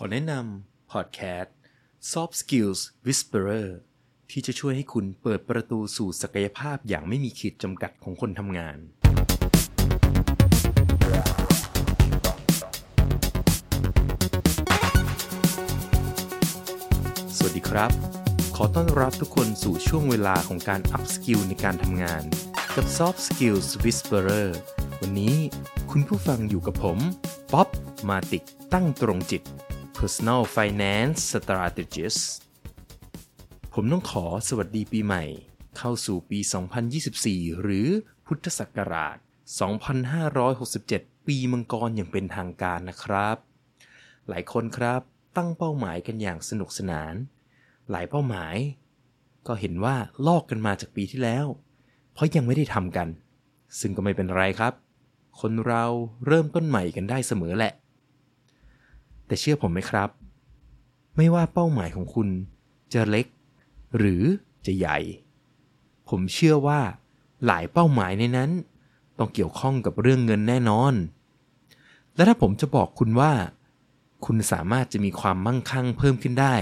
ขอแนะนำพอดแคสต์ Soft Skills Whisperer ที่จะช่วยให้คุณเปิดประตูสู่ศักยภาพอย่างไม่มีขีดจำกัดของคนทำงาน สวัสดีครับ ขอต้อนรับทุกคนสู่ช่วงเวลาของการ Up Skill ในการทำงาน กับ Soft Skills Whisperer วันนี้คุณผู้ฟังอยู่กับผม ป๊อบมาติก ตั้งตรงจิต Personal Finance Strategist ผมต้องขอสวัสดีปีใหม่ เข้าสู่ปี 2024 หรือพุทธศักราช 2567 ปีมังกรอย่างเป็นทางการนะครับ หลายคนครับตั้งเป้าหมายกันอย่างสนุกสนาน หลายเป้าหมาย ก็เห็นว่าลอกกันมาจากปีที่แล้ว เพราะยังไม่ได้ทำกัน ซึ่งก็ไม่เป็นไรครับ คนเราเริ่มต้นใหม่กันได้เสมอแหละ แต่เชื่อผมไหมครับ ไม่ว่าเป้าหมายของคุณจะเล็ก หรือจะใหญ่ ผมเชื่อว่าหลายเป้าหมายในนั้น ต้องเกี่ยวข้องกับเรื่องเงินแน่นอน และถ้าผมจะบอกคุณว่า คุณสามารถจะมีความมั่งคั่งเพิ่มขึ้นได้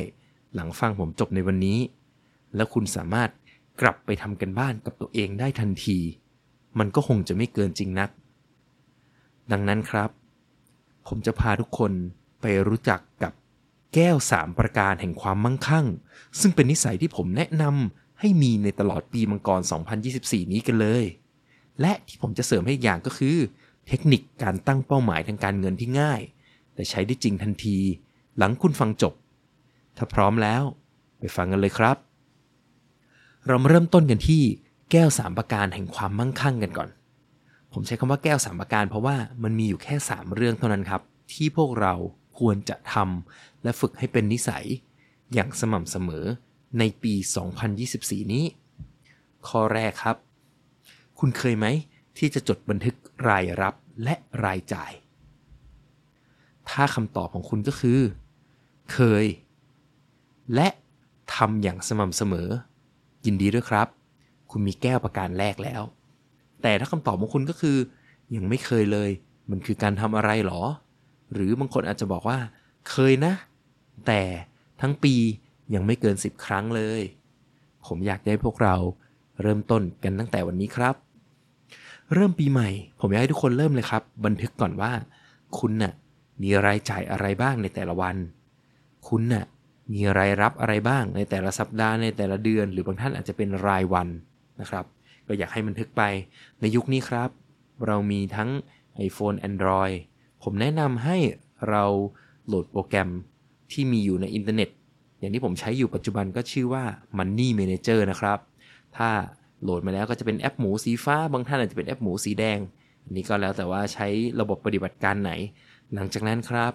หลังฟังผมจบในวันนี้ แล้วคุณสามารถกลับไปทำกันบ้านกับตัวเองได้ทันที มันก็คงจะไม่เกินจริงนัก ดังนั้นครับ ผมจะพาทุกคน ไปรู้จักกับแก้วสามประการแห่งความมั่งคั่ง ซึ่งเป็นนิสัยที่ผมแนะนำให้มีในตลอดปีมังกร 2024 นี้กันเลย และที่ผมจะเสริมให้อย่างก็คือ เทคนิคการตั้งเป้าหมายทางการเงินที่ง่าย แต่ใช้ได้จริงทันที หลังคุณฟังจบ ถ้าพร้อมแล้ว ไปฟังกันเลยครับ เรามาเริ่มต้นกันที่แก้วสามประการแห่งความมั่งคั่งกันก่อน ผมใช้คำว่าแก้วสามประการเพราะว่ามันมีอยู่แค่ 3 เรื่องเท่านั้นครับ ที่พวกเรา ควรจะทำและฝึกให้เป็นนิสัย อย่างสม่ำเสมอในปี 2024 นี้ ข้อแรกครับ คุณเคยไหมที่จะจดบันทึกรายรับและรายจ่าย ถ้าคำตอบของคุณก็คือ เคย และทำอย่างสม่ำเสมอ ยินดีด้วยครับ คุณมีแก้วประการแรกแล้ว แต่ถ้าคำตอบของคุณก็คือ ยังไม่เคยเลย มันคือการทำอะไรหรอ หรือบางคนอาจจะบอกว่า เคยนะ แต่ทั้งปียังไม่เกิน 10 ครั้งเลย ผมอยากให้พวกเราเริ่มต้นกันตั้งแต่วันนี้ครับ เริ่มปีใหม่ ผมอยากให้ทุกคนเริ่มเลยครับ บันทึกก่อนว่า คุณน่ะมีรายจ่ายอะไรบ้างในแต่ละวัน คุณน่ะมีรายรับอะไรบ้างในแต่ละสัปดาห์ในแต่ละเดือน หรือบางท่านอาจจะเป็นรายวันนะครับ ก็อยากให้บันทึกไปในยุคนี้ครับ เรามีทั้ง iPhone Android ผมแนะนำให้เราโหลดโปรแกรมที่มีอยู่ในอินเทอร์เน็ต อย่างที่ผมใช้อยู่ปัจจุบันก็ชื่อว่า Money Manager นะครับ ถ้าโหลดมาแล้วก็จะเป็นแอปหมูสีฟ้า บางท่านอาจจะเป็นแอปหมูสีแดง อันนี้ก็แล้วแต่ว่าใช้ระบบปฏิบัติการไหน หลังจากนั้นครับ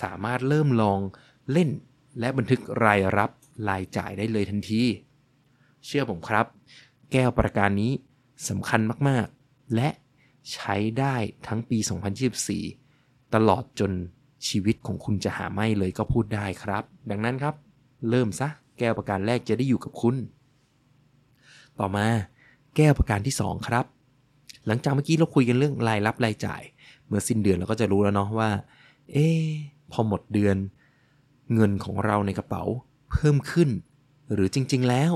สามารถเริ่มลองเล่นและบันทึกรายรับรายจ่ายได้เลยทันที เชื่อผมครับ แก้วประการนี้สำคัญมาก ๆ และใช้ได้ทั้งปี 2024 ตลอดจนชีวิตของคุณจะหาไม่เลยก็พูดได้ครับ ดังนั้นครับ เริ่มซะแก้วประการแรกจะได้อยู่กับคุณ ต่อมาแก้วประการที่ 2 ครับ หลังจากเมื่อกี้เราคุยกันเรื่องรายรับรายจ่าย เมื่อสิ้นเดือนเราก็จะรู้แล้วเนาะว่า เอ๊พอหมดเดือน เงินของเราในกระเป๋าเพิ่มขึ้น หรือจริง ๆ แล้ว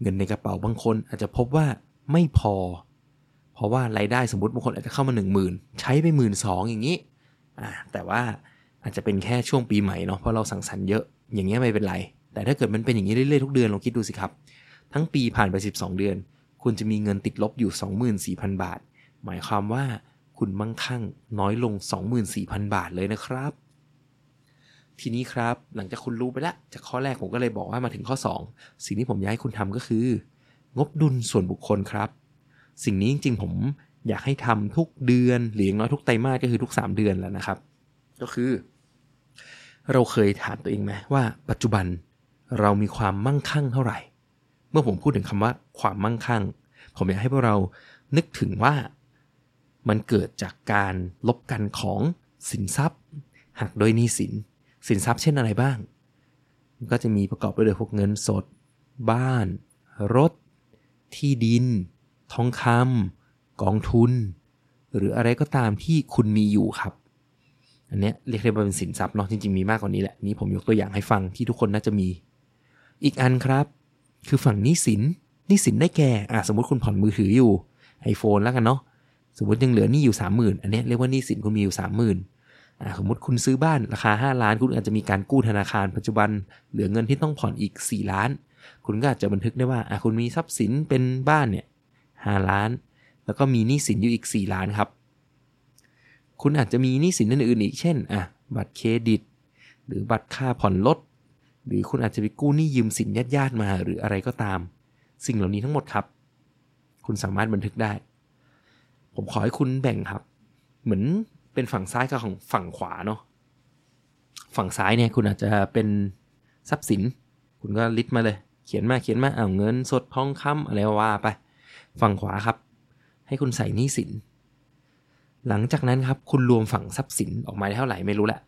เงินในกระเป๋าบางคนอาจจะพบว่าไม่พอ เพราะว่ารายได้สมมติบางคนอาจจะเข้ามา 1 0,000 ใช้ไปหมื่นสองอย่างนี้ อ่าแต่ว่าอาจจะเป็นแค่ช่วงปีใหม่เนาะเพราะเราสั่งสรรค์เยอะอย่างเงี้ยไม่เป็นไร แต่ถ้าเกิดมันเป็นอย่างนี้เรื่อยๆทุกเดือนลองคิดดูสิครับ ทั้งปีผ่านไป 12 เดือน คุณจะมีเงินติดลบอยู่ 24,000 บาท หมายความว่าคุณมั่งคั่งน้อยลง 24,000 บาทเลยนะครับ ทีนี้ครับหลังจากคุณรู้ไปแล้วจากข้อแรกผมก็เลยบอกว่ามาถึงข้อ 2 สิ่งที่ผมอยากให้คุณทำก็คือ งบดุลส่วนบุคคลครับ สิ่งนี้จริงๆผม อยากให้ทำทุกเดือนหรืออย่างน้อยทุกไตรมาสก็คือทุก 3 เดือนแล้วนะครับ ก็คือ เราเคยถามตัวเองไหมว่า ปัจจุบันเรามีความมั่งคั่งเท่าไหร่ เมื่อผมพูดถึงคำว่าความมั่งคั่ง ผมอยากให้พวกเรานึกถึงว่ามันเกิดจากการลบกันของสินทรัพย์หักโดยหนี้สิน สินทรัพย์เช่นอะไรบ้าง ก็จะมีประกอบไปด้วยพวกเงินสด บ้าน รถ ที่ดิน ทองคำ กองทุน หรืออะไรก็ตามที่คุณมีอยู่ครับ อันเนี้ยเรียกได้ว่าเป็นสินทรัพย์เนาะจริงๆมีมากกว่านี้แหละนี่ผมยกตัวอย่างให้ฟังที่ทุกคนน่าจะมี อีกอันครับ คือฝั่งหนี้สินหนี้สินได้แก่อะสมมติคุณผ่อนมือถืออยู่ iPhone แล้วกันเนาะสมมติยังเหลือหนี้อยู่ 30,000 อันเนี้ยเรียกว่าหนี้สินคุณมีอยู่ 30,000อ่าสมมติคุณซื้อบ้านราคา 5 ล้าน คุณอาจจะมีการกู้ธนาคารปัจจุบัน เหลือเงินที่ต้องผ่อนอีก 4 ล้าน คุณก็อาจจะบันทึกได้ว่าอะคุณมีทรัพย์สินเป็นบ้านเนี่ย5ล้าน แล้วก็มีหนี้สินอยู่อีก 4 ล้านครับ คุณอาจจะมีหนี้สินอื่นๆอีก เช่นอะบัตรเครดิต หรือบัตรค่าผ่อนรถ หรือคุณอาจจะไปกู้หนี้ยืมสินญาติๆมาหรืออะไรก็ตาม สิ่งเหล่านี้ทั้งหมดครับ คุณสามารถบันทึกได้ ผมขอให้คุณแบ่งครับ เหมือนเป็นฝั่งซ้ายกับของฝั่งขวาเนาะ ฝั่งซ้ายเนี่ยคุณอาจจะเป็นทรัพย์สิน คุณก็ลิสต์มาเลย เขียนมาเขียนมาเอาเงินสดทองคำอะไรว่าไป ฝั่งขวาครับ ให้คุณใส่หนี้สิน หลังจากนั้นครับคุณรวมฝั่งทรัพย์สินออกมาได้เท่าไหร่ไม่รู้แหละ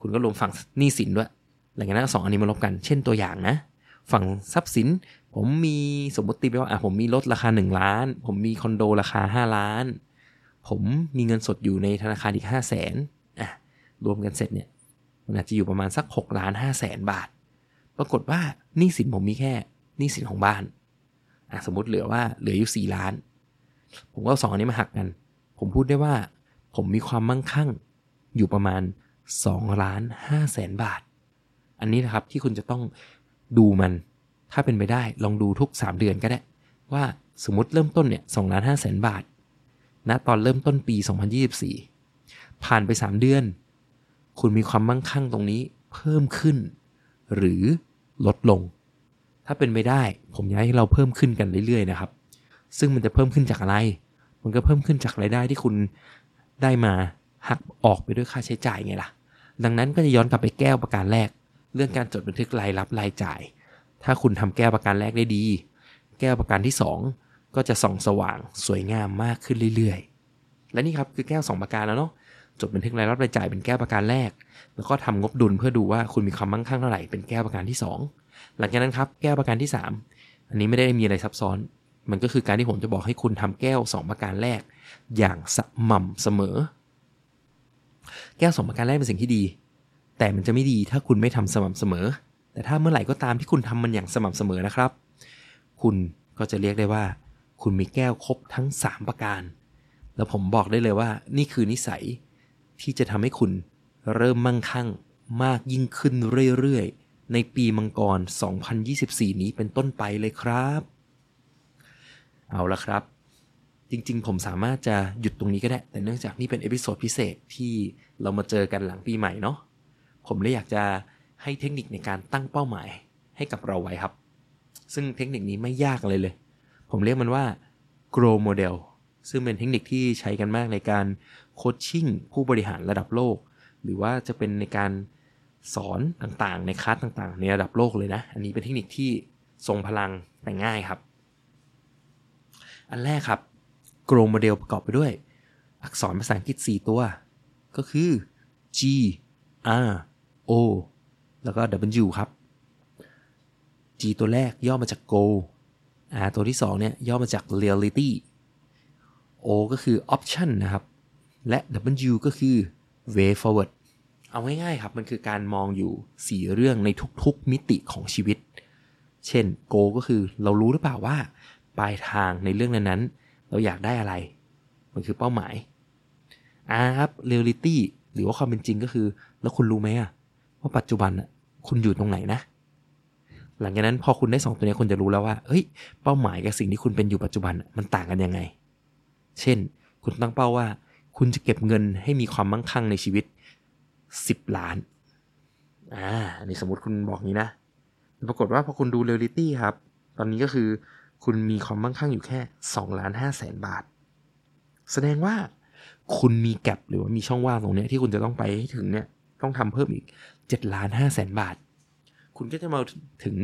คุณก็รวมฝั่งหนี้สินด้วย หลังจากนั้นสองอันนี้มาลบกัน เช่นตัวอย่างนะ ฝั่งทรัพย์สิน ผมมีสมมติตีไปว่าอะผมมีรถราคา 1 ล้าน ผมมีคอนโดราคา 5 ล้าน ผมมีเงินสดอยู่ในธนาคารอีก 5 0 0แสนอะรวมกันเสร็จเนี่ยมันอาจจะอยู่ประมาณสัก6ล้าน5แสนบาท ปรากฏว่าหนี้สินผมมีแค่หนี้สินของบ้านอะสมมติเหลือว่าเหลืออยู่ 4 ล้าน ผมก็เอาสองอันนี้มาหักกัน ผมพูดได้ว่า ผมมีความมั่งคั่งอยู่ประมาณ2ล้าน5แสนบาท อันนี้นะครับที่คุณจะต้องดูมัน ถ้าเป็นไปได้ลองดูทุก 3 เดือนก็ได้ ว่าสมมติเริ่มต้นเนี่ยสองล้านห้าแสนบาทณตอนเริ่มต้นปี 2024 ผ่านไป 3 เดือน คุณมีความมั่งคั่งตรงนี้เพิ่มขึ้น หรือลดลง ถ้าเป็นไปได้ ผมอยากให้เราเพิ่มขึ้นกันเรื่อยๆนะครับ ซึ่งมันจะเพิ่มขึ้นจากอะไร มันก็เพิ่มขึ้นจากรายได้ที่คุณได้มาหักออกไปด้วยค่าใช้จ่ายไงล่ะ ดังนั้นก็จะย้อนกลับไปแก้วประการแรก เรื่องการจดบันทึกรายรับรายจ่าย ถ้าคุณทำแก้วประการแรกได้ดี แก้วประการที่ 2 ก็จะส่องสว่างสวยงามมากขึ้นเรื่อยๆ และนี่ครับคือแก้ว 2 ประการแล้วเนาะจดบันทึกรายรับรายจ่ายเป็นแก้วประการแรก แล้วก็ทำงบดุลเพื่อดูว่าคุณมีความมั่งคั่งเท่าไหร่เป็นแก้วประการที่ 2 หลังจากนั้นครับแก้วประการที่ 3 อันนี้ไม่ได้มีอะไรซับซ้อน มันก็คือการที่ผมจะบอกให้คุณทำแก้ว 2 ประการแรก อย่างสม่ำเสมอ แก้ว 2 ประการแรกเป็นสิ่งที่ดี แต่มันจะไม่ดีถ้าคุณไม่ทำสม่ำเสมอ แต่ถ้าเมื่อไหร่ก็ตามที่คุณทำมันอย่างสม่ำเสมอนะครับ คุณก็จะเรียกได้ว่า คุณมีแก้วครบทั้ง 3 ประการ แล้วผมบอกได้เลยว่า นี่คือนิสัยที่จะทำให้คุณเริ่มมั่งคั่งมากยิ่งขึ้นเรื่อยๆ ในปีมังกร 2024 นี้เป็นต้นไปเลยครับ เอาละครับ จริงๆ ผมสามารถจะหยุดตรงนี้ก็ได้ แต่เนื่องจากนี่เป็น episode พิเศษที่เรามาเจอกันหลังปีใหม่เนาะผมเลยอยากจะให้เทคนิคในการตั้งเป้าหมายให้กับเราไว้ครับ ซึ่งเทคนิคนี้ไม่ยากเลยเลย ผมเรียกมันว่า grow model ซึ่งเป็นเทคนิคที่ใช้กันมากในการโคชชิ่งผู้บริหารระดับโลก หรือว่าจะเป็นในการสอนต่างๆ ในคลาสต่างๆ ในระดับโลกเลยนะ อันนี้เป็นเทคนิคที่ทรงพลังแต่ง่ายครับ อันแรกครับ grow model ประกอบไปด้วย อักษรภาษาอังกฤษ 4 ตัว ก็คือ G R O แล้วก็ W ครับ G ตัวแรกย่อมาจาก Go R ตัวที่ 2 เนี่ยย่อมาจาก Reality O ก็คือ Option นะครับ และ W ก็คือ Way Forward เอาง่ายๆครับ มันคือการมองอยู่ 4 เรื่องในทุกๆมิติของชีวิต เช่น Go ก็คือเรารู้หรือเปล่าว่า ปลายทางในเรื่องนั้นๆ เราอยากได้อะไร มันคือเป้าหมาย R ครับ Reality หรือว่าความเป็นจริงก็คือ แล้วคุณรู้ไหมอะว่าปัจจุบันอะคุณอยู่ตรงไหนนะ หลังจากนั้นพอคุณได้สองตัวนี้คุณจะรู้แล้วว่าเฮ้ยเป้าหมายกับสิ่งที่คุณเป็นอยู่ปัจจุบันมันต่างกันยังไง เช่น คุณตั้งเป้าว่า คุณจะเก็บเงินให้มีความมั่งคั่งในชีวิต 10 ล้านอ่านนี้สมมติคุณบอกนี้นะ ปรากฏว่าพอคุณดูเรียลิตี้ครับ ตอนนี้ก็คือ คุณมีความมั่งคั่งอยู่แค่2ล้าน5แสนบาท แสดงว่าคุณมีแกลบหรือว่ามีช่องว่างตรงนี้ที่คุณจะต้องไปให้ถึงเนี่ยต้องทำเพิ่มอีก7ล้าน5แสนบาท คุณก็จะมาถึง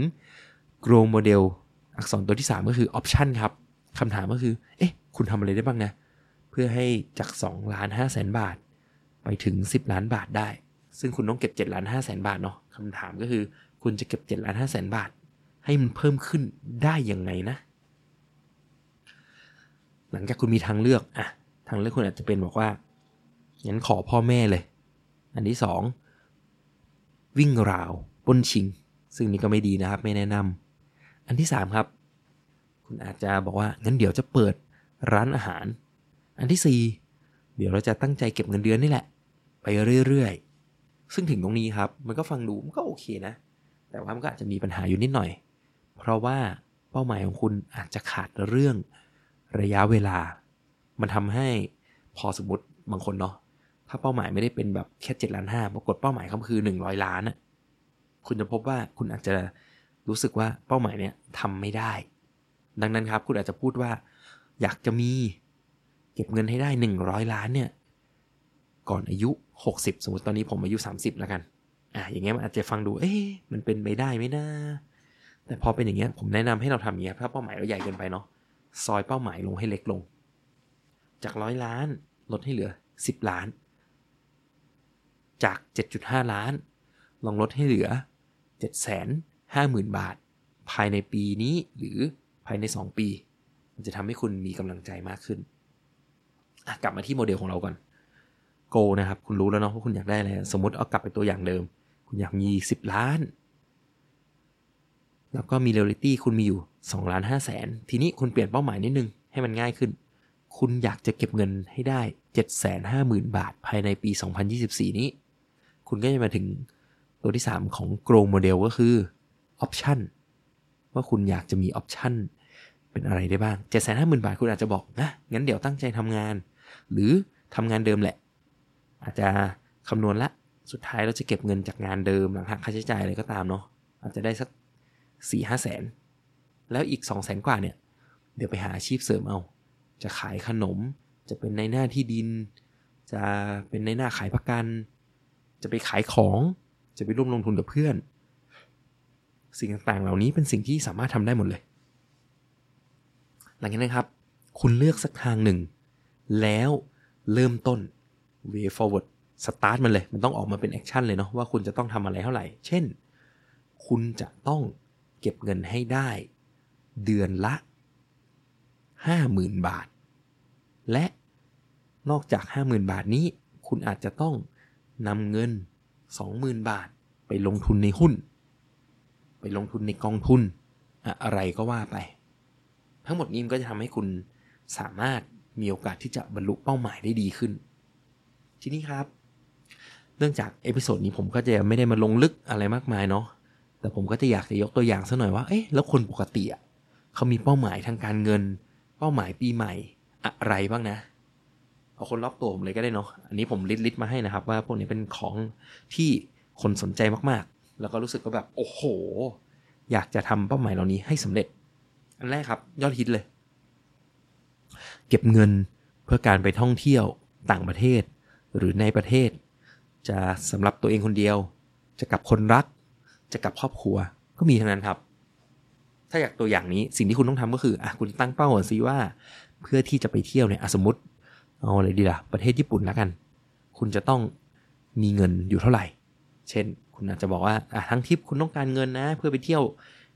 grow model อักษรตัวที่ 3 ก็คือ option ครับคำถามก็คือ เอ๊ะ คุณทำอะไรได้บ้างนะ เพื่อให้จาก2ล้าน5แสนบาท ไปถึง 10 ล้านบาทได้ ซึ่งคุณต้องเก็บ7ล้าน5แสนบาทเนาะคำถามก็คือ คุณจะเก็บ7ล้าน5แสนบาท ให้มันเพิ่มขึ้นได้ยังไงนะ หลังจากคุณมีทางเลือกอะทางเลือกคุณอาจจะเป็นบอกว่างั้นขอพ่อแม่เลย อันที่สองวิ่งราวป้นชิง ซึ่งนี่ก็ไม่ดีนะครับ ไม่แนะนำอันที่สามครับ คุณอาจจะบอกว่างั้นเดี๋ยวจะเปิดร้านอาหาร อันที่สี่เดี๋ยวเราจะตั้งใจเก็บเงินเดือนนี่แหละ ไปเรื่อยๆ ซึ่งถึงตรงนี้ครับ มันก็ฟังดูมันก็โอเคนะ แต่ว่ามันก็อาจจะมีปัญหาอยู่นิดหน่อย เพราะว่าเป้าหมายของคุณอาจจะขาดเรื่องระยะเวลา มันทำให้พอสมมติบางคนเนาะถ้าเป้าหมายไม่ได้เป็นแบบแค่เจ็ดล้านห้าปรากฏเป้าหมายเขาคือหนึ่งร้อยล้านอะคุณจะพบว่าคุณอาจจะรู้สึกว่าเป้าหมายเนี้ยทำไม่ได้ ดังนั้นครับคุณอาจจะพูดว่า อยากจะมีเก็บเงินให้ได้หนึ่งร้อยล้านเนี่ย ก่อนอายุหกสิบสมมติตอนนี้ผมอายุสามสิบแล้วกัน อะอย่างเงี้ยมันอาจจะฟังดู เอ๊ะมันเป็นไปได้ไหมนะ แต่พอเป็นอย่างเงี้ยผมแนะนำให้เราทำอย่างเงี้ยถ้าเป้าหมายเราใหญ่เกินไปเนาะซอยเป้าหมายลงให้เล็กลง จากร้อยล้านลดให้เหลือสิบล้าน จากเจ็ดจุดห้าล้าน ลองลดให้เหลือเจ็ดแสนห้าหมื่นบาท ภายในปีนี้หรือภายในสองปี มันจะทำให้คุณมีกำลังใจมากขึ้น กลับมาที่โมเดลของเราก่อน โกนะครับ คุณรู้แล้วเนาะว่าคุณอยากได้อะไร สมมติเอากลับไปตัวอย่างเดิม คุณอยากมีสิบล้าน แล้วก็มีเรียลิตี้คุณมีอยู่2ล้าน5แสนทีนี้คุณเปลี่ยนเป้าหมายนิดนึง ให้มันง่ายขึ้น คุณอยากจะเก็บเงินให้ได้ 750,000 บาทภายในปี 2024 นี้ คุณก็จะมาถึงตัวที่ 3 ของ Grow Model ก็คือ Option ว่าคุณอยากจะมี option เป็นอะไรได้บ้าง 750,000 บาทคุณอาจจะบอกนะงั้นเดี๋ยวตั้งใจทำงาน หรือทำงานเดิมแหละ อาจจะคำนวณละสุดท้ายเราจะเก็บเงินจากงานเดิมหลังหักค่าใช้จ่ายอะไรก็ตามเนาะอาจจะได้สัก สี่ห้าแสน แล้วอีกสองแสนกว่าเนี่ย เดี๋ยวไปหาอาชีพเสริมเอา จะขายขนม จะเป็นในหน้าที่ดิน จะเป็นในหน้าขายประกัน จะไปขายของ จะไปร่วมลงทุนกับเพื่อน สิ่งต่างๆ เหล่านี้เป็นสิ่งที่สามารถทำได้หมดเลย หลังจากนั้นครับ คุณเลือกสักทางหนึ่ง แล้วเริ่มต้น way forward start มันเลย มันต้องออกมาเป็นแอคชั่นเลยเนาะว่าคุณจะต้องทำอะไรเท่าไหร่ เช่น คุณจะต้อง เก็บเงินให้ได้ เดือนละ 50,000 บาท และนอกจาก 50,000 บาทนี้ คุณอาจจะต้องนำเงิน 20,000 บาท ไปลงทุนในหุ้น ไปลงทุนในกองทุน อะไรก็ว่าไป ทั้งหมดนี้มันก็จะทำให้คุณสามารถมีโอกาสที่จะบรรลุเป้าหมายได้ดีขึ้น ทีนี้ครับ เนื่องจาก episode นี้ผมก็จะไม่ได้มาลงลึกอะไรมากมายเนาะ แต่ผมก็จะอยากจะยกตัวอย่างสักหน่อยว่า เอ๊ะแล้วคนปกติอะเขามีเป้าหมายทางการเงิน เป้าหมายปีใหม่ อะไรบ้างนะ เอาคนรอบตัวผมเลยก็ได้เนาะ อันนี้ผม list list มาให้นะครับ ว่าพวกนี้เป็นของที่คนสนใจมากๆ แล้วก็รู้สึกว่าแบบ โอ้โห อยากจะทำเป้าหมายเหล่านี้ให้สำเร็จ อันแรกครับ ยอดฮิตเลย เก็บเงินเพื่อการไปท่องเที่ยวต่างประเทศ หรือในประเทศ จะสำหรับตัวเองคนเดียว จะกับคนรัก จะกับครอบครัวก็มีทั้งนั้นครับ ถ้าอยากตัวอย่างนี้สิ่งที่คุณต้องทำก็คืออะคุณตั้งเป้าก่อนซิว่า เพื่อที่จะไปเที่ยวเนี่ยสมมติเอาอะไรดีล่ะประเทศญี่ปุ่นแล้วกัน คุณจะต้องมีเงินอยู่เท่าไหร่ เช่น คุณอาจจะบอกว่าอะทั้งทริปคุณต้องการเงินนะ เพื่อไปเที่ยว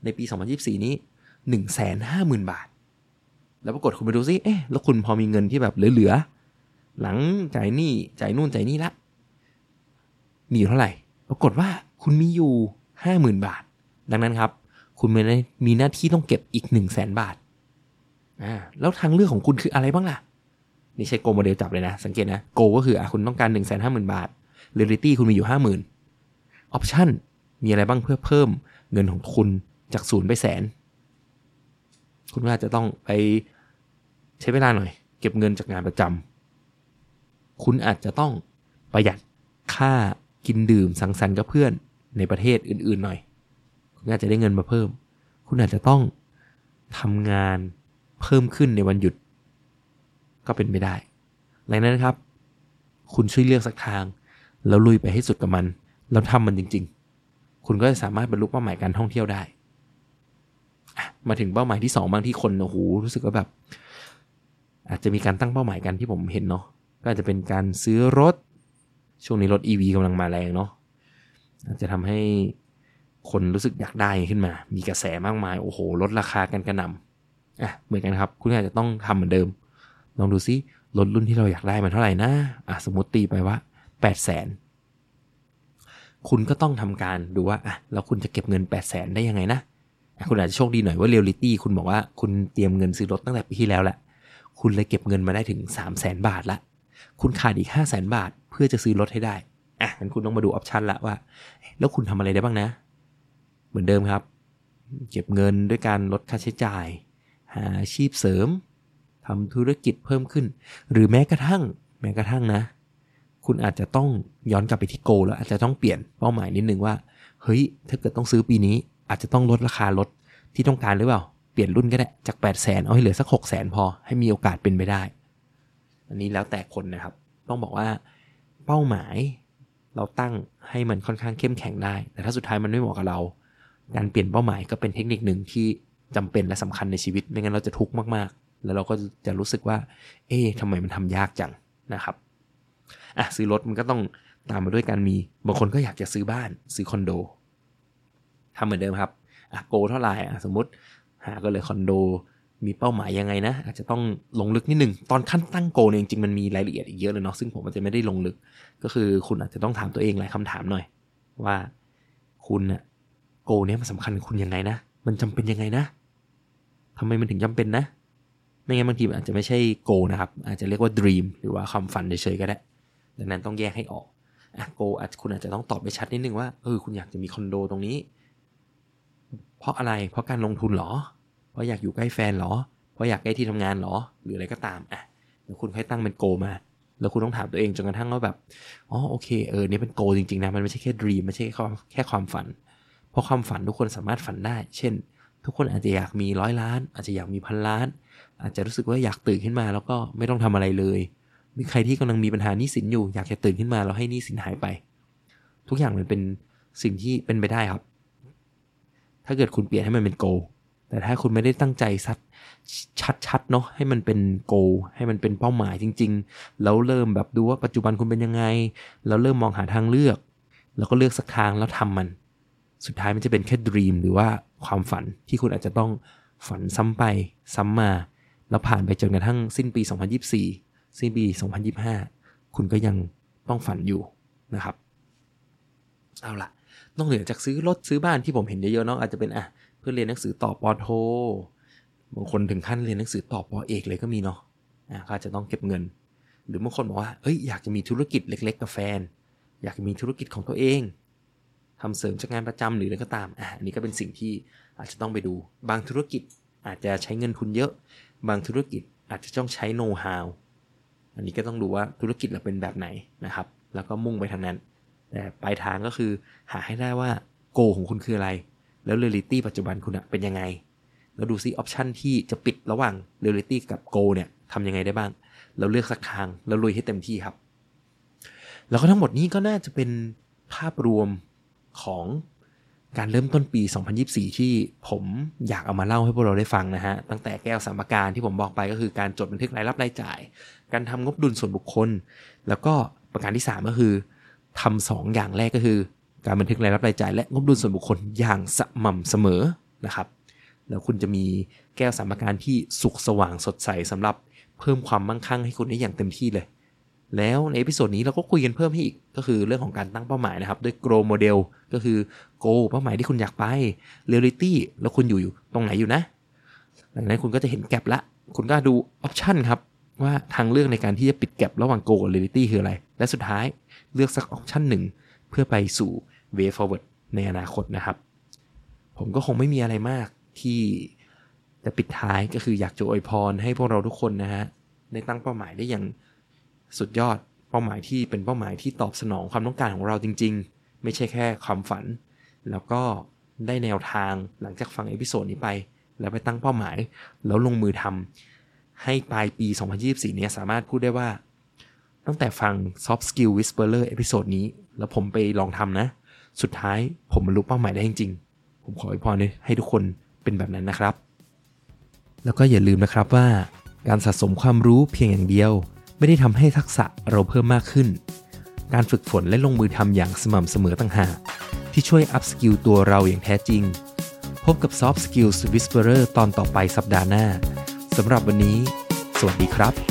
ในปี 2024 นี้1 5 0 0 0 0บาท แล้วปรากฏคุณไปดูซิเอ๊ะแล้วคุณพอมีเงินที่แบบเหลือๆหลังจ่ายนี่จ่ายนู่นจ่ายนี่ละมีอยู่เท่าไหร่ ปรากฏว่าคุณมีอยู่ ห้าหมื่นบาท ดังนั้นครับ คุณมีมีหน้าที่ต้องเก็บอีกหนึ่งแสนบาทอ่าแล้วทางเลือกของคุณคืออะไรบ้างล่ะ นี่ใช้ grow model จับเลยนะ สังเกตนะ goal ก็คืออะคุณต้องการหนึ่งแสนห้าหมื่นบาทเรียลิตี้คุณมีอยู่ห้าหมื่น option มีอะไรบ้างเพื่อเพิ่มเงินของคุณจากศูนย์ไปแสน คุณว่าจะต้องไปใช้เวลาหน่อย เก็บเงินจากงานประจำคุณอาจจะต้องประหยัดค่ากินดื่มสังสรรค์กับเพื่อน ในประเทศอื่นๆหน่อย คุณอาจจะได้เงินมาเพิ่ม คุณอาจจะต้องทำงานเพิ่มขึ้นในวันหยุด ก็เป็นไปได้หลังนั้นครับ คุณช่วยเลือกสักทาง แล้วลุยไปให้สุดกับมัน แล้วทำมันจริง ๆ คุณก็จะสามารถบรรลุเป้าหมายการท่องเที่ยวได้ มาถึงเป้าหมายที่สองบางที่คนโอ้โหรู้สึกว่าแบบ อาจจะมีการตั้งเป้าหมายกันที่ผมเห็นเนาะก็อาจจะเป็นการซื้อรถ ช่วงนี้รถ EV กำลังมาแรงเนาะ จะทำให้คนรู้สึกอยากได้ขึ้นมา มีกระแสมากมาย โอ้โห ลดราคากันกระหน่ำอะ เหมือนกันครับ คุณอาจจะต้องทำเหมือนเดิม ลองดูซิรถรุ่นที่เราอยากได้มันเท่าไหร่นะ อะ สมมติตีไปว่า 8 0 0แสนคุณก็ต้องทำการดูว่า อะ แล้วคุณจะเก็บเงิน 8 0 0แสนได้ยังไงนะะคุณอาจจะโชคดีหน่อยว่าเรียลลิตี้คุณบอกว่าคุณเตรียมเงินซื้อรถตั้งแต่ปีที่แล้วแหละ คุณเลยเก็บเงินมาได้ถึง 3 0 0แสนบาทละ คุณขาดอีก 5 0 0แสนบาท เพื่อจะซื้อรถให้ได้ อะงั้นคุณต้องมาดูออปชันละว่า แล้วคุณทำอะไรได้บ้างนะ เหมือนเดิมครับ เก็บเงินด้วยการลดค่าใช้จ่าย หาอาชีพเสริมทำธุรกิจเพิ่มขึ้น หรือแม้กระทั่ง แม้กระทั่งนะ คุณอาจจะต้องย้อนกลับไปที่โก แล้วอาจจะต้องเปลี่ยนเป้าหมายนิดนึงว่า เฮ้ย ถ้าเกิดต้องซื้อปีนี้ อาจจะต้องลดราคารถที่ต้องการหรือเปล่า เปลี่ยนรุ่นก็ได้ จาก 8 0 0แสนเอาให้เหลือสัก 6 0แสนพอ ให้มีโอกาสเป็นไปได้ อันนี้แล้วแต่คนนะครับ ต้องบอกว่าเป้าหมาย เราตั้งให้มันค่อนข้างเข้มแข็งได้ แต่ถ้าสุดท้ายมันไม่เหมาะกับเรา การเปลี่ยนเป้าหมายก็เป็นเทคนิคหนึ่งที่จำเป็นและสำคัญในชีวิต ไม่งั้นเราจะทุกข์มากๆ แล้วเราก็จะรู้สึกว่า เอ๊ะทำไมมันทำยากจังนะครับ อะซื้อรถมันก็ต้องตามมาด้วยการมี บางคนก็อยากจะซื้อบ้าน ซื้อคอนโดทำเหมือนเดิมครับ อะโกเท่าไหร่อะสมมติหาก็เลยคอนโด มีเป้าหมายยังไงนะ อาจจะต้องลงลึกนิดนึง ตอนขั้นตั้งโกเนี่ยจริงๆมันมีรายละเอียดอีกเยอะเลยเนาะซึ่งผมอาจจะไม่ได้ลงลึก ก็คือคุณอาจจะต้องถามตัวเองหลายคำถามหน่อย ว่าคุณอะโกเนี่ยมันสำคัญคุณยังไงนะ มันจำเป็นยังไงนะทำไมมันถึงจำเป็นนะ ไม่งั้นบางทีมันอาจจะไม่ใช่โกนะครับ อาจจะเรียกว่า dream หรือว่าความฝันเฉยๆก็ได้ ดังนั้นต้องแยกให้ออกอะโกอาจคุณอาจจะต้องตอบไปชัดนิดนึงว่าเออคุณอยากจะมีคอนโดตรงนี้ เพราะอะไร เพราะการลงทุนหรอ เพราะอยากอยู่ใกล้แฟนหรอ เพราะอยากใกล้ที่ทำงานหรอ หรืออะไรก็ตามอะเดี๋ยวคุณค่อยตั้งเป็นโกมา แล้วคุณต้องถามตัวเองจนกระทั่งว่าแบบ อ๋อโอเคเออนี่เป็นโกจริงๆนะ มันไม่ใช่แค่ด e ีมไม่ใช่แค่แค่ความฝัน เพราะความฝันทุกคนสามารถฝันได้ เช่น ทุกคนอาจจะอยากมีร้อยล้าน อาจจะอยากมีพันล้าน อาจจะรู้สึกว่าอยากตื่นขึ้นมา แล้วก็ไม่ต้องทำอะไรเลย มีใครที่กำลังมีปัญหาหนี้สินอยู่ อยากจะตื่นขึ้นมาแล้วให้หนี้สินหายไป ทุกอย่างมันเป็นสิ่งที่เป็นไปได้ครับ ถ้าเกิดคุณเปลี่ยนให้มันเป็นโก แต่ถ้าคุณไม่ได้ตั้งใจซัดชัดๆเนาะให้มันเป็นโก ให้มันเป็นเป้าหมายจริง ๆ แล้วเริ่มแบบดูว่าปัจจุบันคุณเป็นยังไง แล้วเริ่มมองหาทางเลือก แล้วก็เลือกสักทางแล้วทำมัน สุดท้ายมันจะเป็นแค่ด e ีมหรือว่าความฝันที่คุณอาจจะต้องฝันซ้ำไปซ้ำมา แล้วผ่านไปจนกระทั่งสิ้นปี 2024 สิ้นปี 2025 คุณก็ยังต้องฝันอยู่นะครับ เอาละนอกเหนือจากซื้อรถซื้อบ้านที่ผมเห็นเยอะๆเนาะอาจจะเป็นอะ เพื่อเรียนหนังสือต่อปอโท บางคนถึงขั้นเรียนหนังสือต่อปอเอกเลยก็มีเนาะอะก็จะต้องเก็บเงิน หรือบางคนบอกว่าเอ้ยอยากจะมีธุรกิจเล็ก ๆ กับแฟน อยากจะมีธุรกิจของตัวเองทำเสริมจากงานประจำหรืออะไรก็ตามอะอันนี้ก็เป็นสิ่งที่อาจจะต้องไปดู บางธุรกิจอาจจะใช้เงินทุนเยอะ บางธุรกิจอาจจะต้องใช้โน้ตฮาวอันนี้ก็ต้องดูว่าธุรกิจเราเป็นแบบไหนนะครับ แล้วก็มุ่งไปทางนั้น แต่ปลายทางก็คือหาให้ได้ว่า goal ของคุณคืออะไร แล้วเรียลิตี้ปัจจุบันคุณอะเป็นยังไง แล้วดูซิ option ที่จะปิดระหว่างเรียลิตี้กับ goal เนี่ยทำยังไงได้บ้างแล้วเลือกสักทางแล้วลุยให้เต็มที่ครับ แล้วก็ทั้งหมดนี้ก็น่าจะเป็นภาพรวมของการเริ่มต้นปี 2024 ที่ผมอยากเอามาเล่าให้พวกเราได้ฟังนะฮะ ตั้งแต่แก้วสามประการที่ผมบอกไปก็คือการจดบันทึกรายรับรายจ่าย การทำงบดุลส่วนบุคคล แล้วก็ประการที่ 3 ก็คือทำสองอย่างแรกก็คือ การบันทึกรายรับรายจ่ายและงบดุลส่วนบุคคลอย่างสม่ำเสมอนะครับ แล้วคุณจะมีแก้วสามประการที่สุกสว่างสดใสสำหรับเพิ่มความมั่งคั่งให้คุณได้อย่างเต็มที่เลย แล้วใน episode นี้เราก็คุยกันเพิ่มให้อีกก็คือเรื่องของการตั้งเป้าหมายนะครับ ด้วย grow model ก็คือ go เป้าหมายที่คุณอยากไป reality แล้วคุณอยู่อยู่ตรงไหนอยู่นะดังนั้นคุณก็จะเห็นแกลบละ คุณก็ดูออปชันครับว่าทางเลือกในการที่จะปิดแกลบระหว่าง go กับ reality คืออะไร และสุดท้ายเลือกสักออปชันหนึ่งเพื่อไปสู่ way forward ในอนาคตนะครับ ผมก็คงไม่มีอะไรมากที่จะปิดท้ายก็คืออยากจะอวยพรให้พวกเราทุกคนนะฮะได้ตั้งเป้าหมายได้อย่างสุดยอดเป้าหมายที่เป็นเป้าหมายที่ตอบสนองความต้องการของเราจริง ๆ ไม่ใช่แค่ความฝัน แล้วก็ได้แนวทางหลังจากฟัง episode นี้ไป แล้วไปตั้งเป้าหมาย แล้วลงมือทำให้ปลายปี 2024 เนี้ยสามารถพูดได้ว่า ตั้งแต่ฟัง Soft Skill Whisperer episode นี้ แล้วผมไปลองทำนะ สุดท้ายผมบรรลุเป้าหมายได้จริงๆ ผมขออวยพรให้ทุกคนเป็นแบบนั้นนะครับ แล้วก็อย่าลืมนะครับว่า การสะสมความรู้เพียงอย่างเดียว ไม่ได้ทำให้ทักษะเราเพิ่มมากขึ้น การฝึกฝนและลงมือทำอย่างสม่ำเสมอต่างหากที่ช่วย upskill ตัวเราอย่างแท้จริง พบกับ Soft Skills Whisperer ตอนต่อไปสัปดาห์หน้าสำหรับวันนี้ สวัสดีครับ